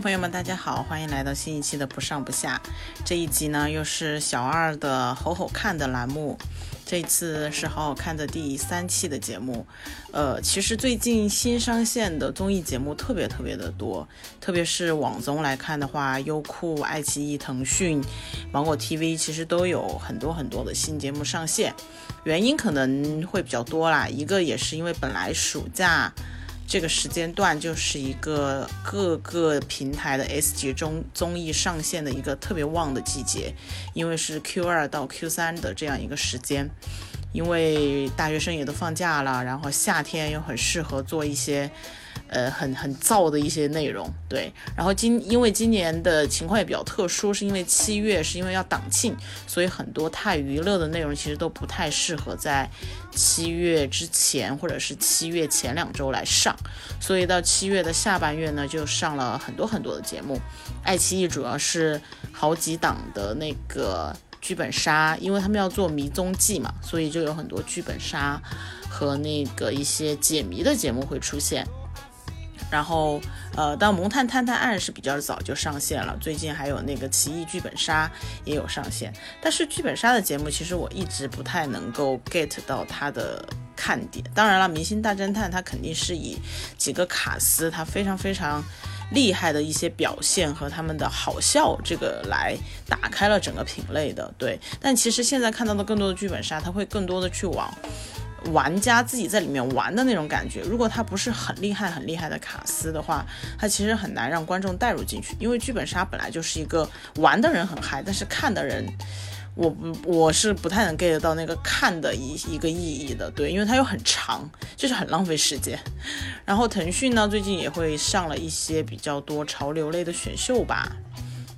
朋友们，大家好，欢迎来到新一期的不上不下。这一集呢，又是小二的好好看的栏目。这次是好好看的第三期的节目。呃，其实最近新上线的综艺节目特别特别的多，特别是网综来看的话，优酷、爱奇艺、腾讯、芒果 TV 其实都有很多很多的新节目上线。原因可能会比较多啦，一个也是因为本来暑假。这个时间段就是一个各个平台的 S 级综综艺上线的一个特别旺的季节，因为是 Q 二到 Q 三的这样一个时间，因为大学生也都放假了，然后夏天又很适合做一些。呃，很很燥的一些内容，对。然后今因为今年的情况也比较特殊，是因为七月是因为要党庆，所以很多太娱乐的内容其实都不太适合在七月之前或者是七月前两周来上。所以到七月的下半月呢，就上了很多很多的节目。爱奇艺主要是好几档的那个剧本杀，因为他们要做迷踪记嘛，所以就有很多剧本杀和那个一些解谜的节目会出现。然后，呃，到《萌探探探案》是比较早就上线了，最近还有那个《奇异剧本杀》也有上线。但是剧本杀的节目，其实我一直不太能够 get 到它的看点。当然了，《明星大侦探》它肯定是以几个卡司，它非常非常厉害的一些表现和他们的好笑这个来打开了整个品类的。对，但其实现在看到的更多的剧本杀，它会更多的去往。玩家自己在里面玩的那种感觉，如果他不是很厉害、很厉害的卡司的话，他其实很难让观众带入进去。因为剧本杀本来就是一个玩的人很嗨，但是看的人，我不我是不太能 get 到那个看的一一个意义的。对，因为它又很长，就是很浪费时间。然后腾讯呢，最近也会上了一些比较多潮流类的选秀吧。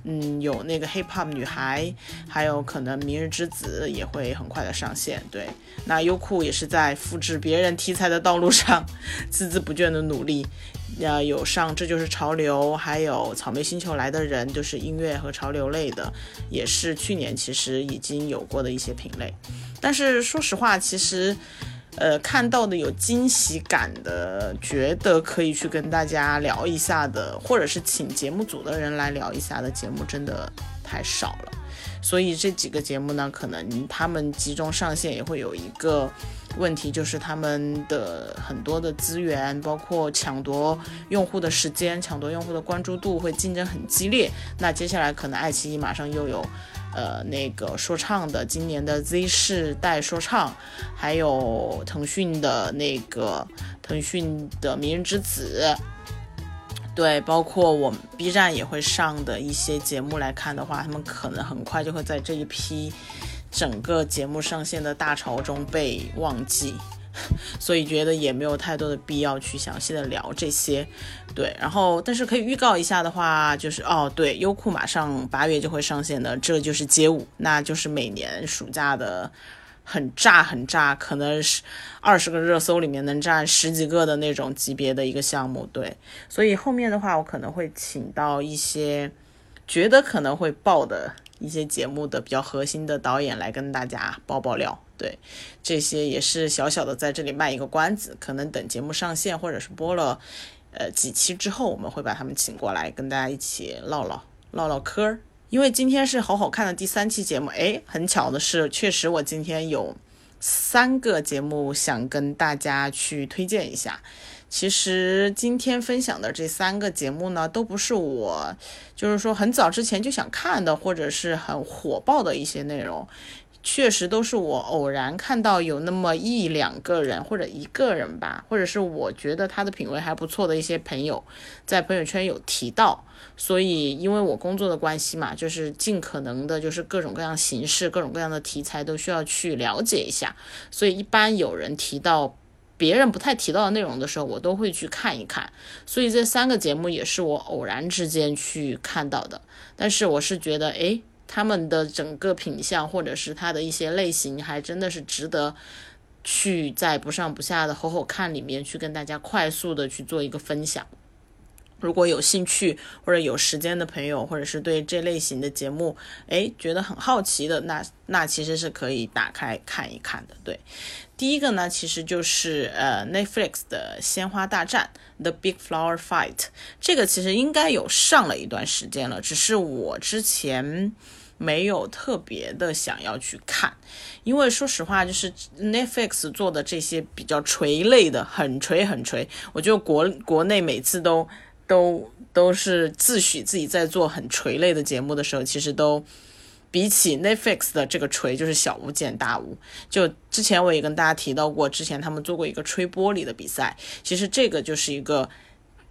嗯，有那个 hip hop 女孩，还有可能明日之子也会很快的上线。对，那优酷也是在复制别人题材的道路上孜孜不倦的努力。呃，有上这就是潮流，还有草莓星球来的人，就是音乐和潮流类的，也是去年其实已经有过的一些品类。但是说实话，其实。呃，看到的有惊喜感的，觉得可以去跟大家聊一下的，或者是请节目组的人来聊一下的节目，真的太少了。所以这几个节目呢，可能他们集中上线也会有一个问题，就是他们的很多的资源，包括抢夺用户的时间、抢夺用户的关注度，会竞争很激烈。那接下来可能爱奇艺马上又有。呃，那个说唱的今年的 Z 世代说唱，还有腾讯的那个腾讯的《明日之子》，对，包括我们 B 站也会上的一些节目来看的话，他们可能很快就会在这一批整个节目上线的大潮中被忘记。所以觉得也没有太多的必要去详细的聊这些，对，然后但是可以预告一下的话，就是哦，对，优酷马上八月就会上线的，这就是街舞，那就是每年暑假的很炸很炸，可能是二十个热搜里面能占十几个的那种级别的一个项目，对，所以后面的话我可能会请到一些觉得可能会爆的一些节目的比较核心的导演来跟大家爆爆料。对，这些也是小小的在这里卖一个关子，可能等节目上线或者是播了，呃几期之后，我们会把他们请过来跟大家一起唠唠唠唠嗑儿。因为今天是好好看的第三期节目，哎，很巧的是，确实我今天有三个节目想跟大家去推荐一下。其实今天分享的这三个节目呢，都不是我就是说很早之前就想看的，或者是很火爆的一些内容。确实都是我偶然看到有那么一两个人或者一个人吧，或者是我觉得他的品味还不错的一些朋友，在朋友圈有提到，所以因为我工作的关系嘛，就是尽可能的，就是各种各样形式、各种各样的题材都需要去了解一下，所以一般有人提到别人不太提到的内容的时候，我都会去看一看。所以这三个节目也是我偶然之间去看到的，但是我是觉得，诶。他们的整个品相，或者是它的一些类型，还真的是值得去在不上不下的好好看里面去跟大家快速的去做一个分享。如果有兴趣或者有时间的朋友，或者是对这类型的节目，哎，觉得很好奇的，那那其实是可以打开看一看的。对，第一个呢，其实就是呃 Netflix 的《鲜花大战》The Big Flower Fight，这个其实应该有上了一段时间了，只是我之前。没有特别的想要去看，因为说实话，就是 Netflix 做的这些比较垂类的，很垂很垂。我觉得国国内每次都都都是自诩自己在做很垂类的节目的时候，其实都比起 Netflix 的这个锤就是小巫见大巫。就之前我也跟大家提到过，之前他们做过一个吹玻璃的比赛，其实这个就是一个。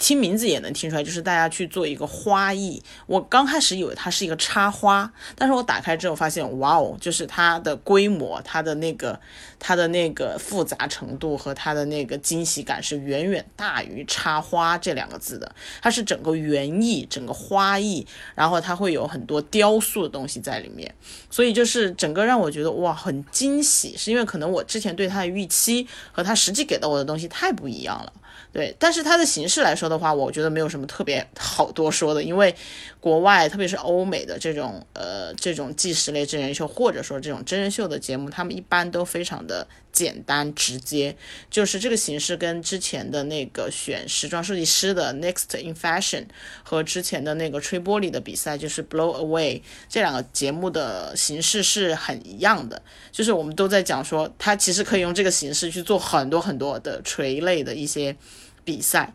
听名字也能听出来，就是大家去做一个花艺。我刚开始以为它是一个插花，但是我打开之后发现，哇哦，就是它的规模、它的那个、它的那个复杂程度和它的那个惊喜感是远远大于插花这两个字的。它是整个园艺、整个花艺，然后它会有很多雕塑的东西在里面，所以就是整个让我觉得哇，很惊喜，是因为可能我之前对它的预期和它实际给到我的东西太不一样了。对，但是它的形式来说的话，我觉得没有什么特别好多说的，因为国外特别是欧美的这种呃这种纪实类真人秀，或者说这种真人秀的节目，他们一般都非常的简单直接，就是这个形式跟之前的那个选时装设计师的 Next in Fashion 和之前的那个吹玻璃的比赛，就是 Blow Away 这两个节目的形式是很一样的，就是我们都在讲说，它其实可以用这个形式去做很多很多的垂类的一些。比赛，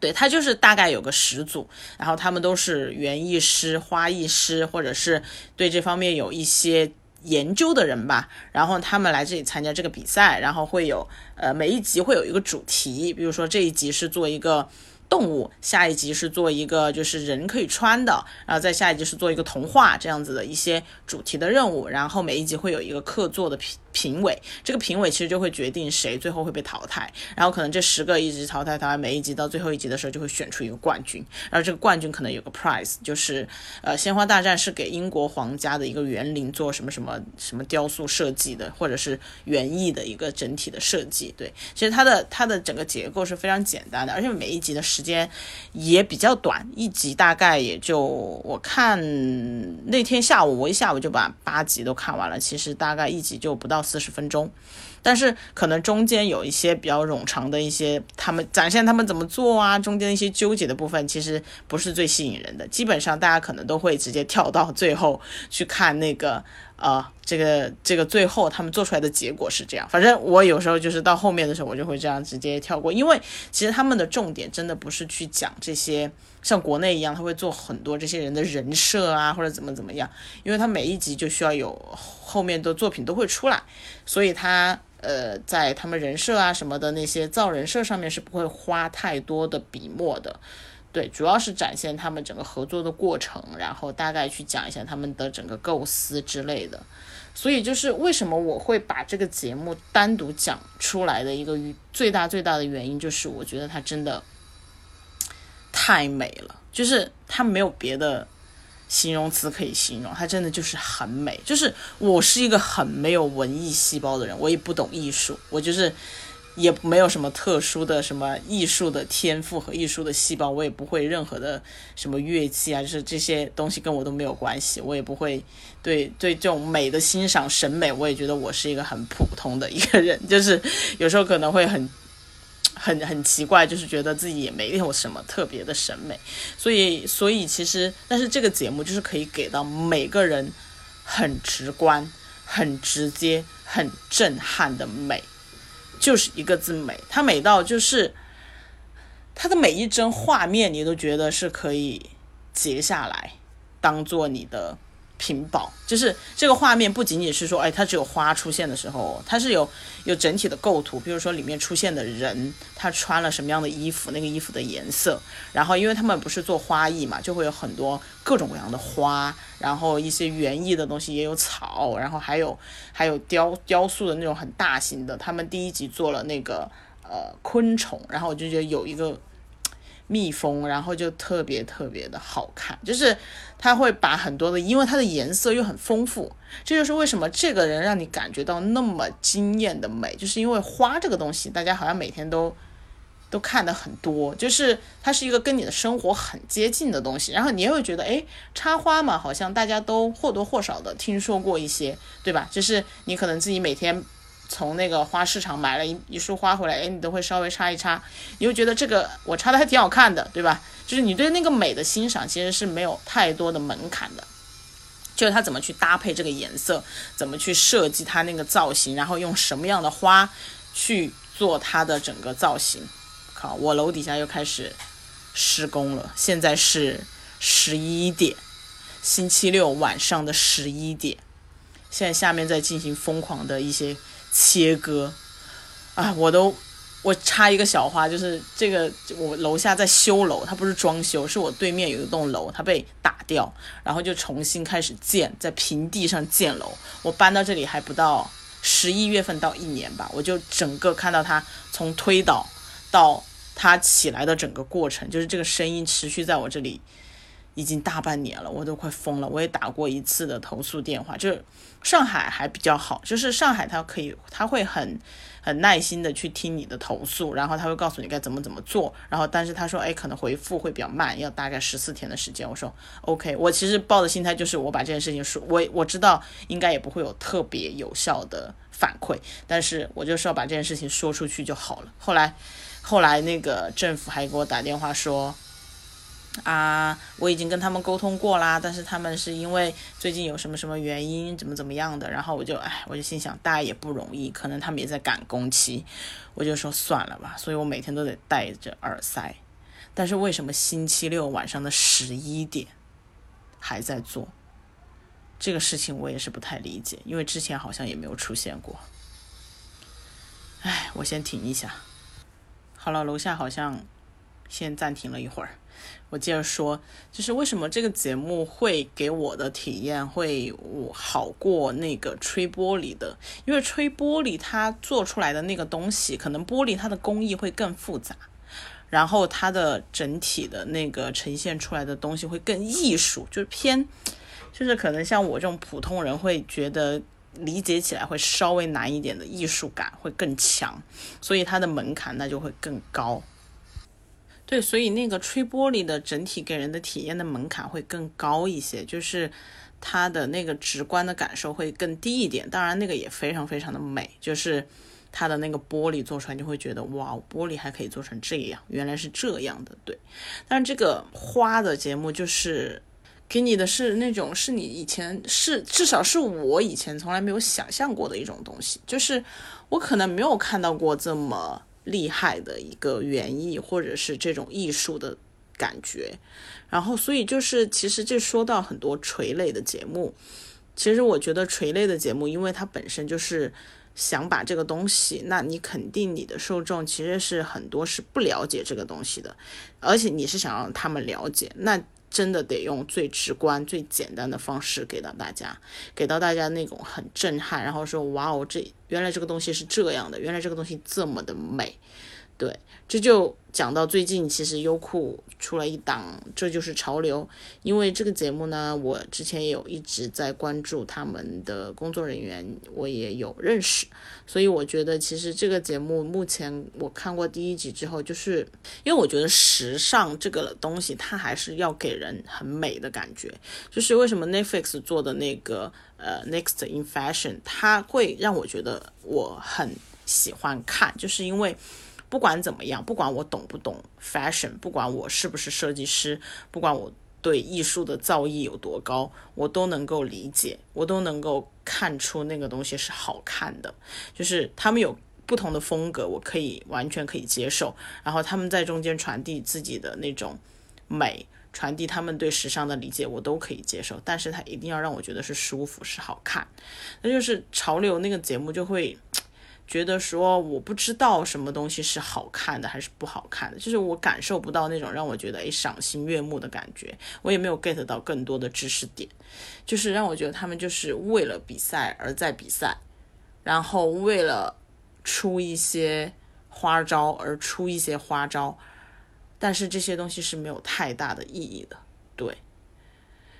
对他就是大概有个十组，然后他们都是园艺师、花艺师，或者是对这方面有一些研究的人吧。然后他们来这里参加这个比赛，然后会有呃每一集会有一个主题，比如说这一集是做一个。动物，下一集是做一个就是人可以穿的，然后再下一集是做一个童话这样子的一些主题的任务，然后每一集会有一个客座的评评委，这个评委其实就会决定谁最后会被淘汰，然后可能这十个一直淘汰淘汰，每一集到最后一集的时候就会选出一个冠军，然后这个冠军可能有个 prize，就是呃鲜花大战是给英国皇家的一个园林做什么什么什么雕塑设计的，或者是园艺的一个整体的设计，对，其实它的它的整个结构是非常简单的，而且每一集的。时间也比较短，一集大概也就我看那天下午，我一下午就把八集都看完了。其实大概一集就不到四十分钟。但是可能中间有一些比较冗长的一些，他们展现他们怎么做啊，中间一些纠结的部分，其实不是最吸引人的。基本上大家可能都会直接跳到最后去看那个，啊，这个这个最后他们做出来的结果是这样。反正我有时候就是到后面的时候，我就会这样直接跳过，因为其实他们的重点真的不是去讲这些，像国内一样，他会做很多这些人的人设啊，或者怎么怎么样，因为他每一集就需要有后面的作品都会出来，所以他。呃，在他们人设啊什么的那些造人设上面是不会花太多的笔墨的，对，主要是展现他们整个合作的过程，然后大概去讲一下他们的整个构思之类的。所以就是为什么我会把这个节目单独讲出来的一个最大最大的原因，就是我觉得它真的太美了，就是它没有别的。形容词可以形容，它真的就是很美。就是我是一个很没有文艺细胞的人，我也不懂艺术，我就是也没有什么特殊的什么艺术的天赋和艺术的细胞，我也不会任何的什么乐器啊，就是这些东西跟我都没有关系，我也不会对对这种美的欣赏审美，我也觉得我是一个很普通的一个人，就是有时候可能会很。很很奇怪，就是觉得自己也没有什么特别的审美，所以所以其实，但是这个节目就是可以给到每个人很直观、很直接、很震撼的美，就是一个字美。它美到就是它的每一帧画面，你都觉得是可以截下来当做你的。屏保就是这个画面，不仅仅是说，哎，它只有花出现的时候，它是有有整体的构图，比如说里面出现的人，他穿了什么样的衣服，那个衣服的颜色，然后因为他们不是做花艺嘛，就会有很多各种各样的花，然后一些园艺的东西也有草，然后还有还有雕雕塑的那种很大型的，他们第一集做了那个呃昆虫，然后我就觉得有一个。蜜蜂，然后就特别特别的好看，就是它会把很多的，因为它的颜色又很丰富，这就是为什么这个人让你感觉到那么惊艳的美，就是因为花这个东西，大家好像每天都。都看的很多，就是它是一个跟你的生活很接近的东西，然后你也会觉得，哎，插花嘛，好像大家都或多或少的听说过一些，对吧？就是你可能自己每天从那个花市场买了一一束花回来，哎，你都会稍微插一插，你会觉得这个我插的还挺好看的，对吧？就是你对那个美的欣赏其实是没有太多的门槛的。就是它怎么去搭配这个颜色，怎么去设计它那个造型，然后用什么样的花去做它的整个造型。靠，我楼底下又开始施工了，现在是十一点，星期六晚上的十一点，现在下面在进行疯狂的一些切割，啊，我都。我插一个小花，就是这个，我楼下在修楼，它不是装修，是我对面有一栋楼，它被打掉，然后就重新开始建，在平地上建楼。我搬到这里还不到十一月份到一年吧，我就整个看到它从推倒到它起来的整个过程，就是这个声音持续在我这里已经大半年了，我都快疯了。我也打过一次的投诉电话，就是上海还比较好，就是上海他可以，他会很。很耐心的去听你的投诉，然后他会告诉你该怎么怎么做，然后但是他说，哎，可能回复会比较慢，要大概十四天的时间。我说，OK，我其实抱的心态就是我把这件事情说，我我知道应该也不会有特别有效的反馈，但是我就是要把这件事情说出去就好了。后来，后来那个政府还给我打电话说。啊，我已经跟他们沟通过啦，但是他们是因为最近有什么什么原因，怎么怎么样的，然后我就，哎，我就心想，大家也不容易，可能他们也在赶工期，我就说算了吧，所以我每天都得戴着耳塞。但是为什么星期六晚上的十一点还在做这个事情，我也是不太理解，因为之前好像也没有出现过。哎，我先停一下。好了，楼下好像先暂停了一会儿。我接着说，就是为什么这个节目会给我的体验会好过那个吹玻璃的？因为吹玻璃它做出来的那个东西，可能玻璃它的工艺会更复杂，然后它的整体的那个呈现出来的东西会更艺术，就是偏，就是可能像我这种普通人会觉得理解起来会稍微难一点的艺术感会更强，所以它的门槛那就会更高。对，所以那个吹玻璃的整体给人的体验的门槛会更高一些，就是它的那个直观的感受会更低一点。当然，那个也非常非常的美，就是它的那个玻璃做出来，就会觉得哇，玻璃还可以做成这样，原来是这样的。对，但这个花的节目就是给你的是那种是你以前是至少是我以前从来没有想象过的一种东西，就是我可能没有看到过这么。厉害的一个园艺，或者是这种艺术的感觉，然后所以就是其实这说到很多垂类的节目，其实我觉得垂类的节目，因为它本身就是想把这个东西，那你肯定你的受众其实是很多是不了解这个东西的，而且你是想让他们了解，那。真的得用最直观、最简单的方式给到大家，给到大家那种很震撼，然后说哇哦，这原来这个东西是这样的，原来这个东西这么的美，对，这就。讲到最近，其实优酷出了一档，这就是潮流。因为这个节目呢，我之前也有一直在关注他们的工作人员，我也有认识，所以我觉得其实这个节目目前我看过第一集之后，就是因为我觉得时尚这个东西，它还是要给人很美的感觉。就是为什么 Netflix 做的那个呃 Next in Fashion，它会让我觉得我很喜欢看，就是因为。不管怎么样，不管我懂不懂 fashion，不管我是不是设计师，不管我对艺术的造诣有多高，我都能够理解，我都能够看出那个东西是好看的。就是他们有不同的风格，我可以完全可以接受。然后他们在中间传递自己的那种美，传递他们对时尚的理解，我都可以接受。但是他一定要让我觉得是舒服，是好看。那就是潮流那个节目就会。觉得说我不知道什么东西是好看的还是不好看的，就是我感受不到那种让我觉得诶赏心悦目的感觉，我也没有 get 到更多的知识点，就是让我觉得他们就是为了比赛而在比赛，然后为了出一些花招而出一些花招，但是这些东西是没有太大的意义的，对。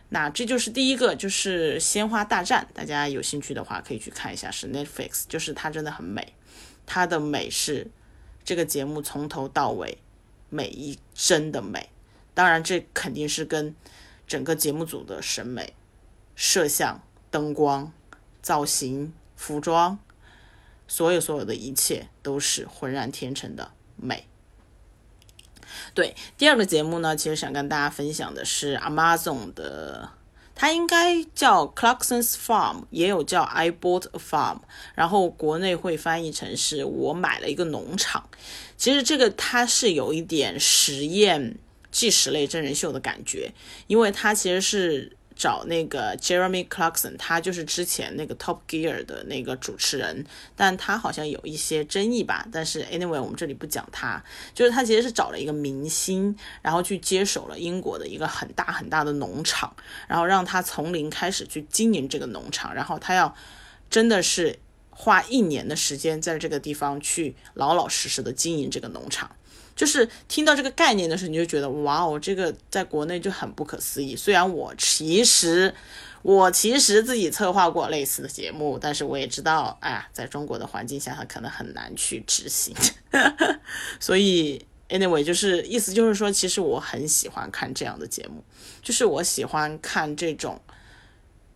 那这就是第一个，就是《鲜花大战》，大家有兴趣的话可以去看一下，是 Netflix，就是它真的很美，它的美是这个节目从头到尾每一帧的美。当然，这肯定是跟整个节目组的审美、摄像、灯光、造型、服装，所有所有的一切都是浑然天成的美。对，第二个节目呢，其实想跟大家分享的是 Amazon 的。它应该叫 Clarkson's Farm，也有叫 I bought a farm，然后国内会翻译成是我买了一个农场。其实这个它是有一点实验纪实类真人秀的感觉，因为它其实是。找那个 Jeremy Clarkson，他就是之前那个 Top Gear 的那个主持人，但他好像有一些争议吧。但是 anyway，我们这里不讲他，就是他其实是找了一个明星，然后去接手了英国的一个很大很大的农场，然后让他从零开始去经营这个农场，然后他要真的是花一年的时间在这个地方去老老实实的经营这个农场。就是听到这个概念的时候，你就觉得哇哦，这个在国内就很不可思议。虽然我其实我其实自己策划过类似的节目，但是我也知道，哎呀，在中国的环境下，它可能很难去执行。所以，anyway，就是意思就是说，其实我很喜欢看这样的节目，就是我喜欢看这种。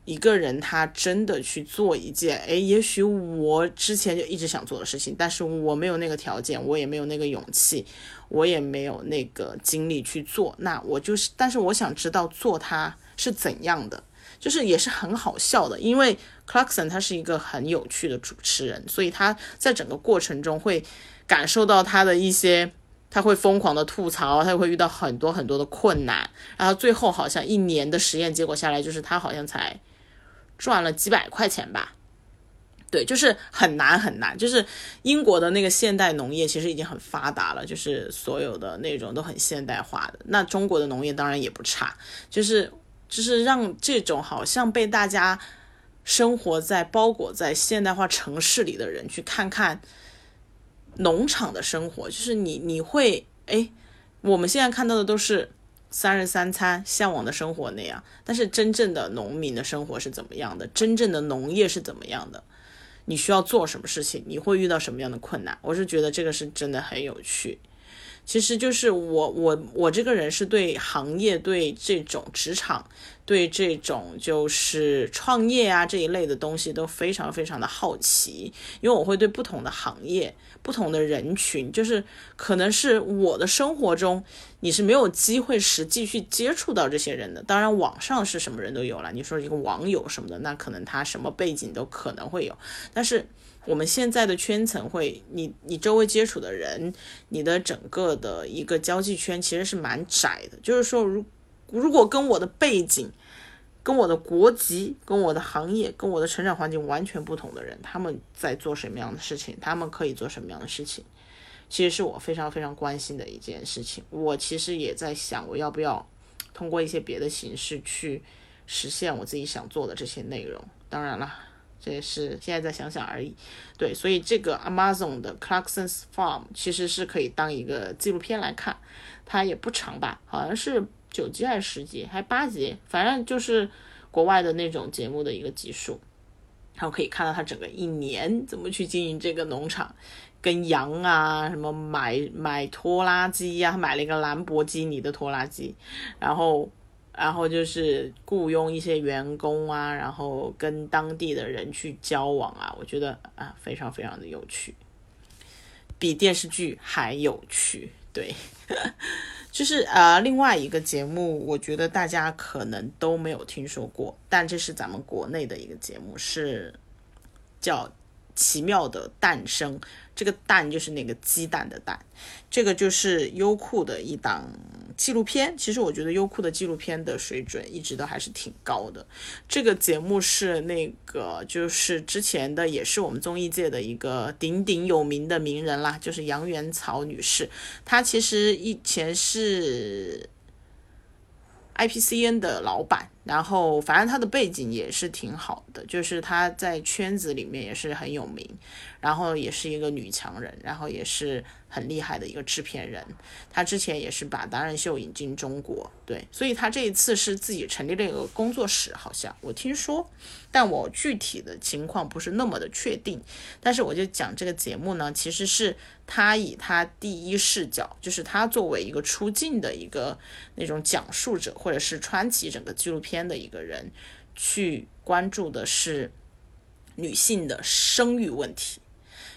一个人他真的去做一件，哎，也许我之前就一直想做的事情，但是我没有那个条件，我也没有那个勇气，我也没有那个精力去做。那我就是，但是我想知道做它是怎样的，就是也是很好笑的。因为 Clarkson 他是一个很有趣的主持人，所以他在整个过程中会感受到他的一些，他会疯狂的吐槽，他会遇到很多很多的困难，然后最后好像一年的实验结果下来，就是他好像才。赚了几百块钱吧，对，就是很难很难。就是英国的那个现代农业其实已经很发达了，就是所有的那种都很现代化的。那中国的农业当然也不差，就是就是让这种好像被大家生活在包裹在现代化城市里的人去看看农场的生活，就是你你会哎，我们现在看到的都是。三日三餐，向往的生活那样，但是真正的农民的生活是怎么样的？真正的农业是怎么样的？你需要做什么事情？你会遇到什么样的困难？我是觉得这个是真的很有趣。其实就是我我我这个人是对行业、对这种职场、对这种就是创业啊这一类的东西都非常非常的好奇，因为我会对不同的行业。不同的人群，就是可能是我的生活中，你是没有机会实际去接触到这些人的。当然，网上是什么人都有了。你说一个网友什么的，那可能他什么背景都可能会有。但是我们现在的圈层会，你你周围接触的人，你的整个的一个交际圈其实是蛮窄的。就是说，如如果跟我的背景。跟我的国籍、跟我的行业、跟我的成长环境完全不同的人，他们在做什么样的事情？他们可以做什么样的事情？其实是我非常非常关心的一件事情。我其实也在想，我要不要通过一些别的形式去实现我自己想做的这些内容？当然了，这也是现在再想想而已。对，所以这个 Amazon 的 Clarkson's Farm 其实是可以当一个纪录片来看，它也不长吧？好像是。九集还是十集，还八集，反正就是国外的那种节目的一个集数，然后可以看到他整个一年怎么去经营这个农场，跟羊啊，什么买买拖拉机呀，买了一个兰博基尼的拖拉机，然后然后就是雇佣一些员工啊，然后跟当地的人去交往啊，我觉得啊非常非常的有趣，比电视剧还有趣，对。就是呃，另外一个节目，我觉得大家可能都没有听说过，但这是咱们国内的一个节目，是叫《奇妙的诞生》。这个蛋就是那个鸡蛋的蛋，这个就是优酷的一档纪录片。其实我觉得优酷的纪录片的水准一直都还是挺高的。这个节目是那个就是之前的，也是我们综艺界的一个鼎鼎有名的名人啦，就是杨元草女士。她其实以前是 IPCN 的老板，然后反正他的背景也是挺好的，就是他在圈子里面也是很有名，然后也是一个女强人，然后也是。很厉害的一个制片人，他之前也是把达人秀引进中国，对，所以他这一次是自己成立了一个工作室，好像我听说，但我具体的情况不是那么的确定。但是我就讲这个节目呢，其实是他以他第一视角，就是他作为一个出镜的一个那种讲述者，或者是穿起整个纪录片的一个人，去关注的是女性的生育问题。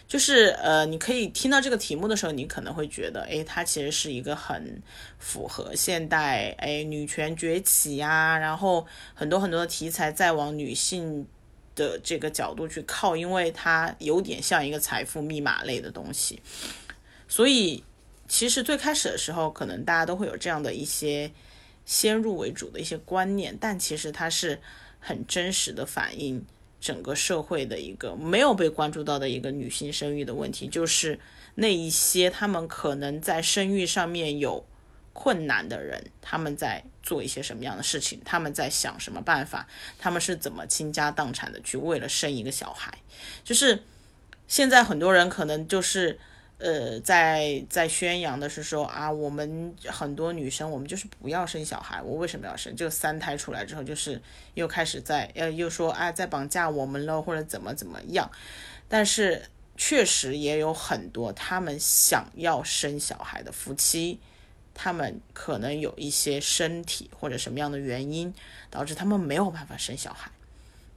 就是呃，你可以听到这个题目的时候，你可能会觉得，哎，它其实是一个很符合现代，哎，女权崛起呀，然后很多很多的题材在往女性的这个角度去靠，因为它有点像一个财富密码类的东西。所以，其实最开始的时候，可能大家都会有这样的一些先入为主的一些观念，但其实它是很真实的反映。整个社会的一个没有被关注到的一个女性生育的问题，就是那一些他们可能在生育上面有困难的人，他们在做一些什么样的事情，他们在想什么办法，他们是怎么倾家荡产的去为了生一个小孩，就是现在很多人可能就是。呃，在在宣扬的是说啊，我们很多女生，我们就是不要生小孩。我为什么要生？这个三胎出来之后，就是又开始在呃，又说啊，在绑架我们了，或者怎么怎么样。但是确实也有很多他们想要生小孩的夫妻，他们可能有一些身体或者什么样的原因，导致他们没有办法生小孩，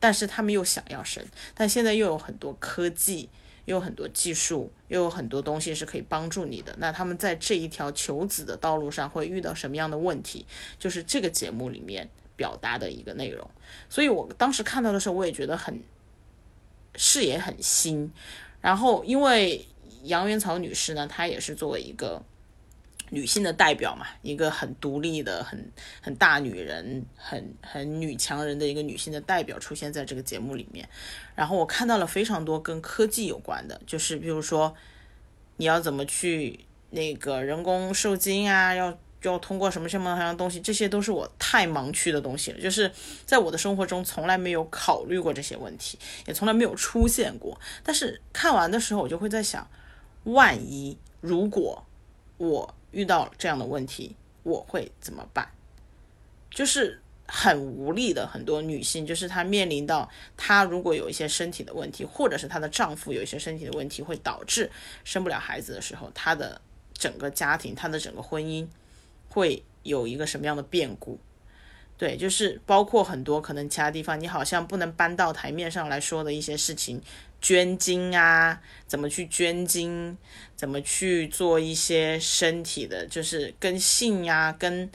但是他们又想要生。但现在又有很多科技。又有很多技术，又有很多东西是可以帮助你的。那他们在这一条求子的道路上会遇到什么样的问题？就是这个节目里面表达的一个内容。所以我当时看到的时候，我也觉得很视野很新。然后，因为杨元草女士呢，她也是作为一个。女性的代表嘛，一个很独立的、很很大女人、很很女强人的一个女性的代表出现在这个节目里面。然后我看到了非常多跟科技有关的，就是比如说你要怎么去那个人工受精啊，要要通过什么什么什么东西，这些都是我太盲区的东西了，就是在我的生活中从来没有考虑过这些问题，也从来没有出现过。但是看完的时候，我就会在想，万一如果我。遇到这样的问题，我会怎么办？就是很无力的很多女性，就是她面临到她如果有一些身体的问题，或者是她的丈夫有一些身体的问题，会导致生不了孩子的时候，她的整个家庭，她的整个婚姻会有一个什么样的变故？对，就是包括很多可能其他地方，你好像不能搬到台面上来说的一些事情。捐精啊，怎么去捐精？怎么去做一些身体的，就是跟性呀、跟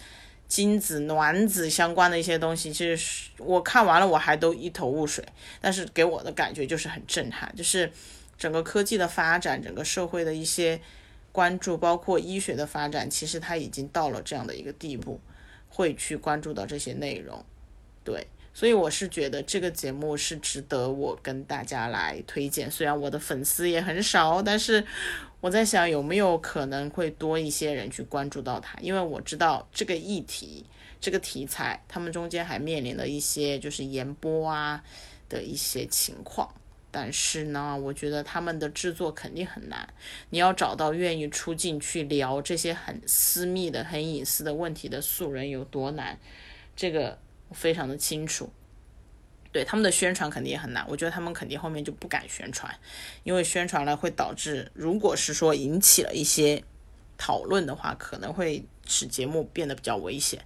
精子、卵子相关的一些东西。其实我看完了，我还都一头雾水。但是给我的感觉就是很震撼，就是整个科技的发展，整个社会的一些关注，包括医学的发展，其实它已经到了这样的一个地步，会去关注到这些内容。对。所以我是觉得这个节目是值得我跟大家来推荐，虽然我的粉丝也很少，但是我在想有没有可能会多一些人去关注到它，因为我知道这个议题、这个题材，他们中间还面临了一些就是延播啊的一些情况，但是呢，我觉得他们的制作肯定很难，你要找到愿意出镜去聊这些很私密的、很隐私的问题的素人有多难，这个我。非常的清楚，对他们的宣传肯定也很难。我觉得他们肯定后面就不敢宣传，因为宣传了会导致，如果是说引起了一些讨论的话，可能会使节目变得比较危险。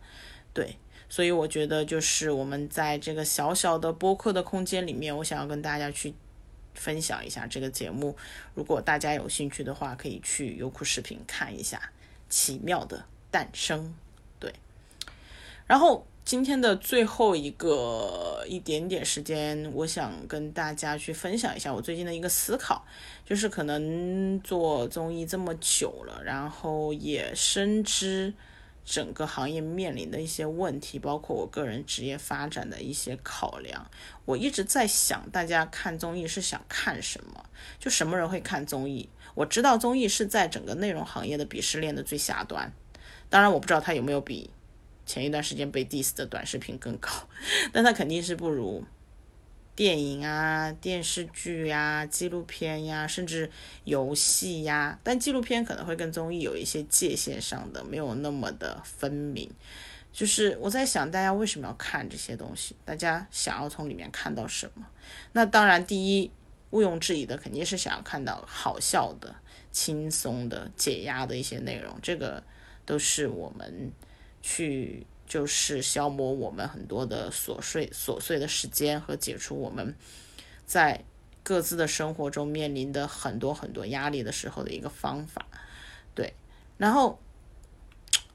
对，所以我觉得就是我们在这个小小的播客的空间里面，我想要跟大家去分享一下这个节目。如果大家有兴趣的话，可以去优酷视频看一下《奇妙的诞生》。对，然后。今天的最后一个一点点时间，我想跟大家去分享一下我最近的一个思考，就是可能做综艺这么久了，然后也深知整个行业面临的一些问题，包括我个人职业发展的一些考量。我一直在想，大家看综艺是想看什么？就什么人会看综艺？我知道综艺是在整个内容行业的鄙视链的最下端，当然我不知道它有没有比。前一段时间被 diss 的短视频更高，但它肯定是不如电影啊、电视剧呀、纪录片呀，甚至游戏呀。但纪录片可能会跟综艺有一些界限上的没有那么的分明。就是我在想，大家为什么要看这些东西？大家想要从里面看到什么？那当然，第一毋庸置疑的肯定是想要看到好笑的、轻松的、解压的一些内容。这个都是我们。去就是消磨我们很多的琐碎琐碎的时间和解除我们在各自的生活中面临的很多很多压力的时候的一个方法，对。然后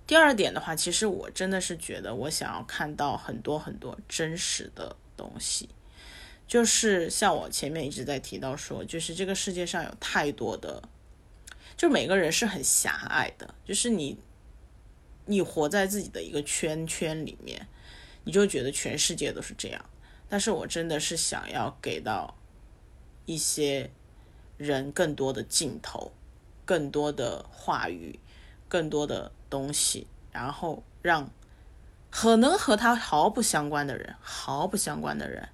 第二点的话，其实我真的是觉得我想要看到很多很多真实的东西，就是像我前面一直在提到说，就是这个世界上有太多的，就每个人是很狭隘的，就是你。你活在自己的一个圈圈里面，你就觉得全世界都是这样。但是我真的是想要给到一些人更多的镜头，更多的话语，更多的东西，然后让可能和他毫不相关的人，毫不相关的人，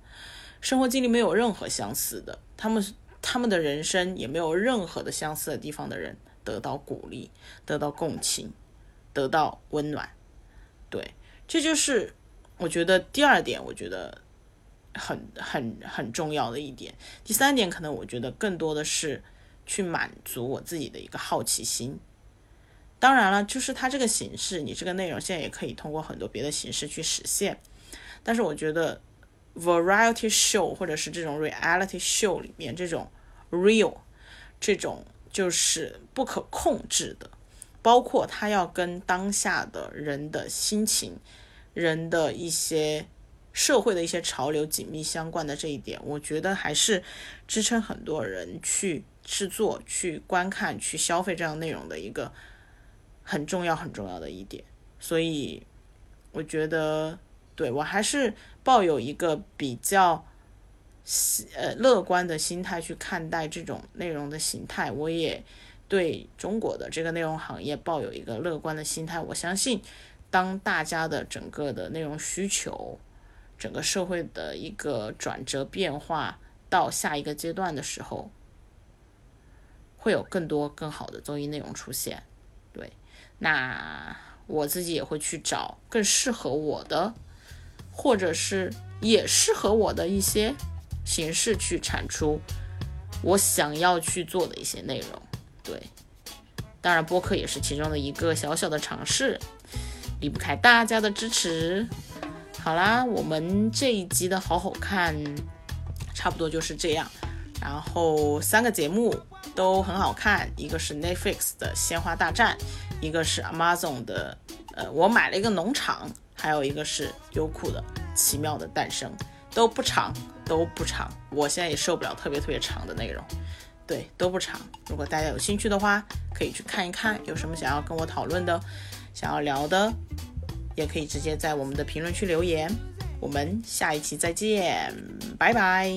生活经历没有任何相似的，他们他们的人生也没有任何的相似的地方的人，得到鼓励，得到共情。得到温暖，对，这就是我觉得第二点，我觉得很很很重要的一点。第三点，可能我觉得更多的是去满足我自己的一个好奇心。当然了，就是它这个形式，你这个内容现在也可以通过很多别的形式去实现。但是我觉得 variety show 或者是这种 reality show 里面这种 real 这种就是不可控制的。包括他要跟当下的人的心情、人的一些社会的一些潮流紧密相关的这一点，我觉得还是支撑很多人去制作、去观看、去消费这样内容的一个很重要、很重要的一点。所以，我觉得，对我还是抱有一个比较呃乐观的心态去看待这种内容的形态。我也。对中国的这个内容行业抱有一个乐观的心态，我相信，当大家的整个的内容需求，整个社会的一个转折变化到下一个阶段的时候，会有更多更好的综艺内容出现。对，那我自己也会去找更适合我的，或者是也适合我的一些形式去产出我想要去做的一些内容。对，当然播客也是其中的一个小小的尝试，离不开大家的支持。好啦，我们这一集的好好看，差不多就是这样。然后三个节目都很好看，一个是 Netflix 的《鲜花大战》，一个是 Amazon 的呃我买了一个农场，还有一个是优酷的《奇妙的诞生》，都不长，都不长。我现在也受不了特别特别长的内容。对，都不长。如果大家有兴趣的话，可以去看一看。有什么想要跟我讨论的、想要聊的，也可以直接在我们的评论区留言。我们下一期再见，拜拜。